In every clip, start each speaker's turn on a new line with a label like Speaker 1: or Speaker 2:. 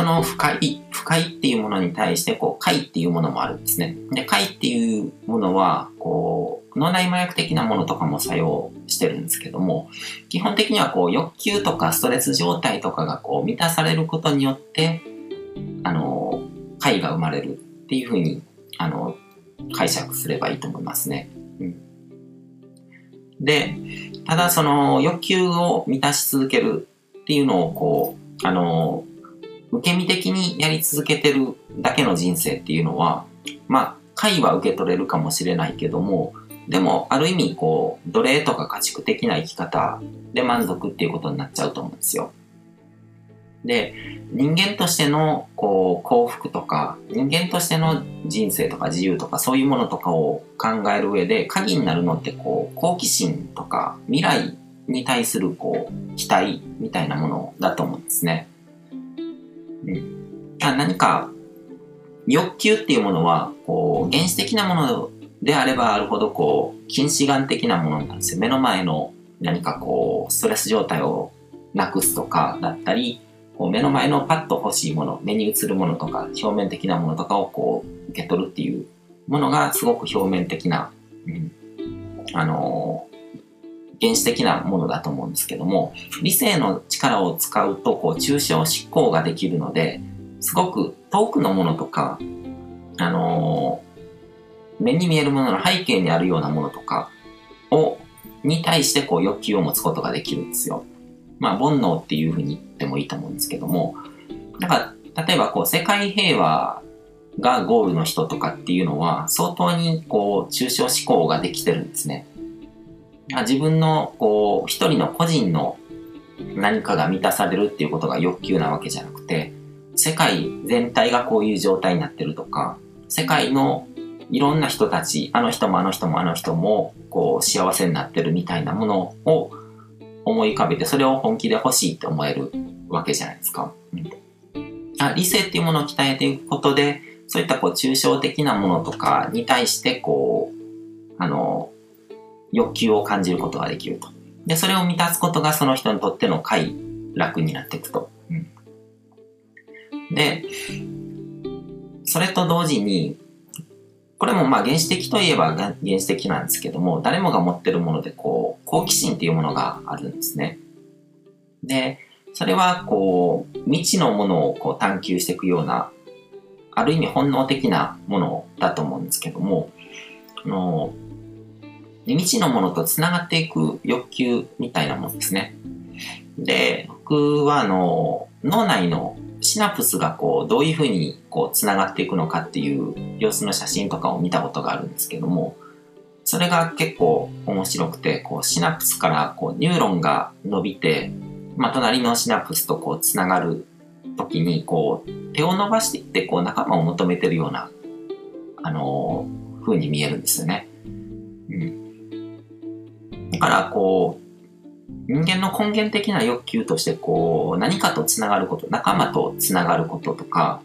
Speaker 1: その不快、不快っていうものに対して、こう、快っていうものもあるんですね。で、快っていうものは、こう、脳内麻薬的なものとかも作用してるんですけども、基本的にはこう、欲求とかストレス状態とかがこう、満たされることによって、あの、快が生まれるっていうふうに、あの、解釈すればいいと思いますね。うん、で、ただその欲求を満たし続けるっていうのをこう、あの、受け身的にやり続けてるだけの人生っていうのは、まあ、快は受け取れるかもしれないけども、でも、ある意味、こう、奴隷とか家畜的な生き方で満足っていうことになっちゃうと思うんですよ。で、人間としての、こう、幸福とか、人間としての人生とか自由とか、そういうものとかを考える上で、鍵になるのって、こう、好奇心とか、未来に対する、こう、期待みたいなものだと思うんですね。うん。何か、欲求っていうものは、こう、原始的なものであればあるほど、こう、近視眼的なものなんですよ。目の前の何かこう、ストレス状態をなくすとかだったり、こう目の前のパッと欲しいもの、目に映るものとか、表面的なものとかをこう、受け取るっていうものがすごく表面的な、うん、あの原始的なものだと思うんですけども、理性の力を使うと、こう、抽象思考ができるので、すごく遠くのものとか、あのー、目に見えるものの背景にあるようなものとかを、に対してこう欲求を持つことができるんですよ。まあ、煩悩っていうふうに言ってもいいと思うんですけども、なんか、例えばこう、世界平和がゴールの人とかっていうのは、相当にこう、抽象思考ができてるんですね。自分のこう一人の個人の何かが満たされるっていうことが欲求なわけじゃなくて世界全体がこういう状態になってるとか世界のいろんな人たちあの人もあの人もあの人もこう幸せになってるみたいなものを思い浮かべてそれを本気で欲しいって思えるわけじゃないですか。うん、あ理性っていうものを鍛えていくことでそういったこう抽象的なものとかに対してこうあの欲求を感じることができると。で、それを満たすことがその人にとっての快楽になっていくと。うん、で、それと同時に、これもまあ原始的といえば原始的なんですけども、誰もが持ってるもので、こう、好奇心っていうものがあるんですね。で、それはこう、未知のものをこう探求していくような、ある意味本能的なものだと思うんですけども、あの未知のものと繋がっていく欲求みたいなものですね。で、僕はあの、脳内のシナプスがこう、どういうふうにこう、繋がっていくのかっていう様子の写真とかを見たことがあるんですけども、それが結構面白くて、こう、シナプスからこう、ニューロンが伸びて、まあ、隣のシナプスとこう、繋がる時に、こう、手を伸ばしていって、こう、仲間を求めてるような、あのー、風に見えるんですよね。からこう、人間の根源的な欲求としてこう、何かとつながること、仲間とつながることとか、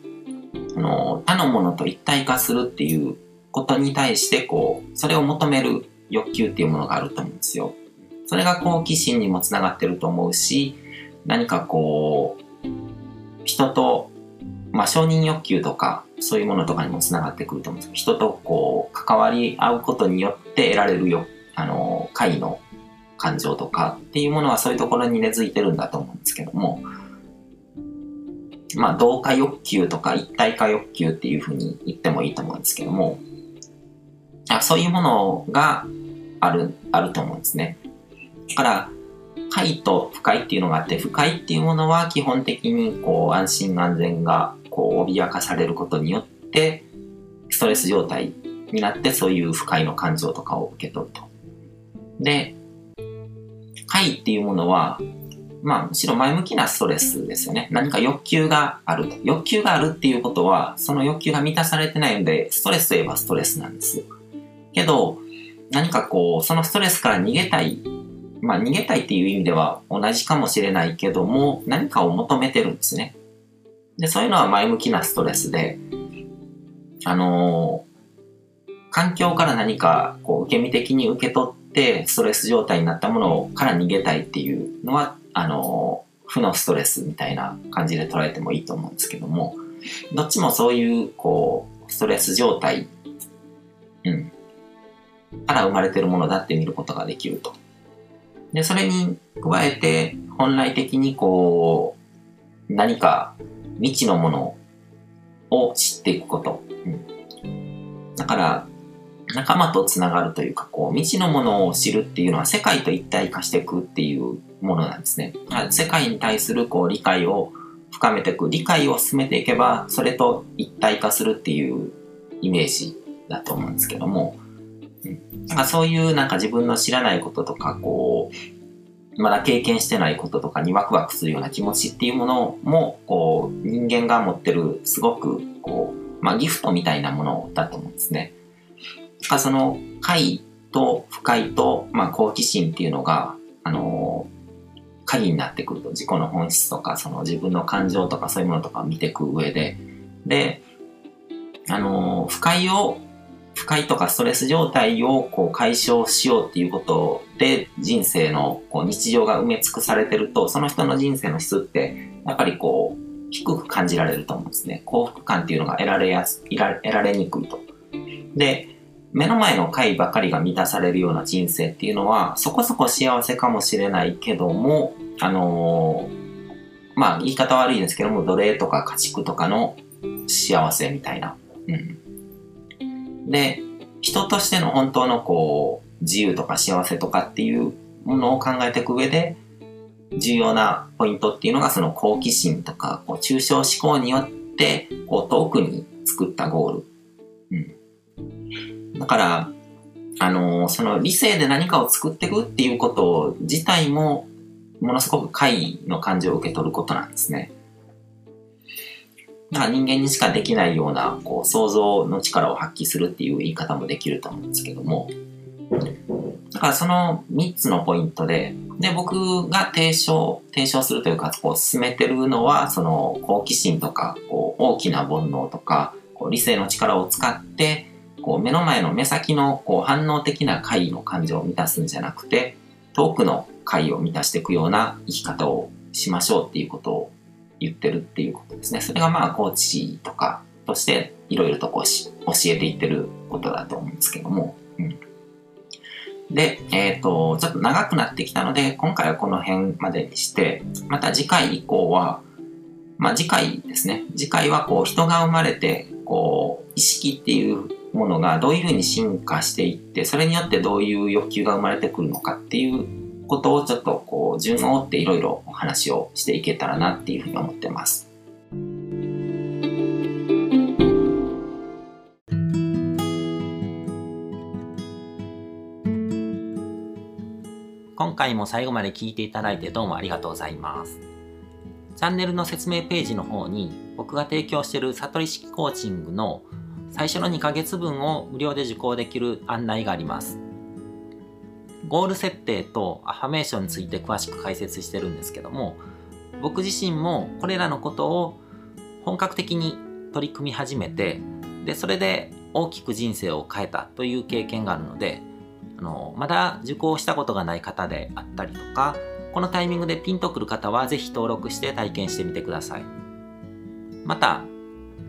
Speaker 1: あの他のものと一体化するっていうことに対してこう、それを求める欲求っていうものがあると思うんですよ。それが好奇心にもつながってると思うし、何かこう、人と、まあ承認欲求とか、そういうものとかにもつながってくると思うんですけど人とこう、関わり合うことによって得られる欲あの、解の感情とかっていうものはそういうところに根付いてるんだと思うんですけども、まあ、同化欲求とか一体化欲求っていうふうに言ってもいいと思うんですけども、そういうものがある、あると思うんですね。だから、快と不快っていうのがあって、不快っていうものは基本的にこう安心安全がこう脅かされることによって、ストレス状態になってそういう不快の感情とかを受け取ると。で、快っていうものは、まあ、むしろ前向きなストレスですよね。何か欲求があると。欲求があるっていうことは、その欲求が満たされてないので、ストレスといえばストレスなんですよ。けど、何かこう、そのストレスから逃げたい。まあ、逃げたいっていう意味では同じかもしれないけども、何かを求めてるんですね。で、そういうのは前向きなストレスで、あのー、環境から何かこう受け身的に受け取って、ストレス状態になったものから逃げたいっていうのは、あの、負のストレスみたいな感じで捉えてもいいと思うんですけども、どっちもそういう、こう、ストレス状態、うん、から生まれてるものだって見ることができると。で、それに加えて、本来的にこう、何か未知のものを知っていくこと。うん、だから、仲間とつながるというか、こう、未知のものを知るっていうのは世界と一体化していくっていうものなんですね。世界に対するこう理解を深めていく、理解を進めていけば、それと一体化するっていうイメージだと思うんですけども、うん、なんかそういうなんか自分の知らないこととか、こう、まだ経験してないこととかにワクワクするような気持ちっていうものも、こう、人間が持ってるすごく、こう、まあギフトみたいなものだと思うんですね。かその快と不快と、まあ、好奇心っていうのが、あのー、鍵になってくると自己の本質とかその自分の感情とかそういうものとかを見ていく上で。で、あのー、不快を不快とかストレス状態をこう解消しようっていうことで人生のこう日常が埋め尽くされてるとその人の人生の質ってやっぱりこう低く感じられると思うんですね。幸福感っていうのが得られやす得られにくいと。で目の前の回ばかりが満たされるような人生っていうのは、そこそこ幸せかもしれないけども、あのー、まあ、言い方悪いですけども、奴隷とか家畜とかの幸せみたいな。うん。で、人としての本当のこう、自由とか幸せとかっていうものを考えていく上で、重要なポイントっていうのがその好奇心とか、こう抽象思考によって、こう遠くに作ったゴール。だから、あの、その理性で何かを作っていくっていうこと自体も、ものすごく快の感情を受け取ることなんですね。だから人間にしかできないような、こう、想像の力を発揮するっていう言い方もできると思うんですけども、だからその3つのポイントで、で、僕が提唱、提唱するというか、こう、進めてるのは、その、好奇心とか、こう、大きな煩悩とか、こう理性の力を使って、こう目の前の目先のこう反応的な快の感情を満たすんじゃなくて、遠くの快を満たしていくような生き方をしましょうっていうことを言ってるっていうことですね。それがまあコーチとかとしていろいろとこうし教えていってることだと思うんですけども。うん、で、えっ、ー、と、ちょっと長くなってきたので、今回はこの辺までにして、また次回以降は、まあ次回ですね。次回はこう人が生まれて、こう意識っていうものがどういうふうに進化していって、それによってどういう欲求が生まれてくるのかっていうことをちょっとこう順を追っていろいろお話をしていけたらなっていうふうに思ってます。今回も最後まで聞いていただいてどうもありがとうございます。チャンネルの説明ページの方に僕が提供している悟り式コーチングの最初の2ヶ月分を無料で受講できる案内があります。ゴール設定とアファメーションについて詳しく解説してるんですけども、僕自身もこれらのことを本格的に取り組み始めて、で、それで大きく人生を変えたという経験があるので、あの、まだ受講したことがない方であったりとか、このタイミングでピンとくる方はぜひ登録して体験してみてください。また、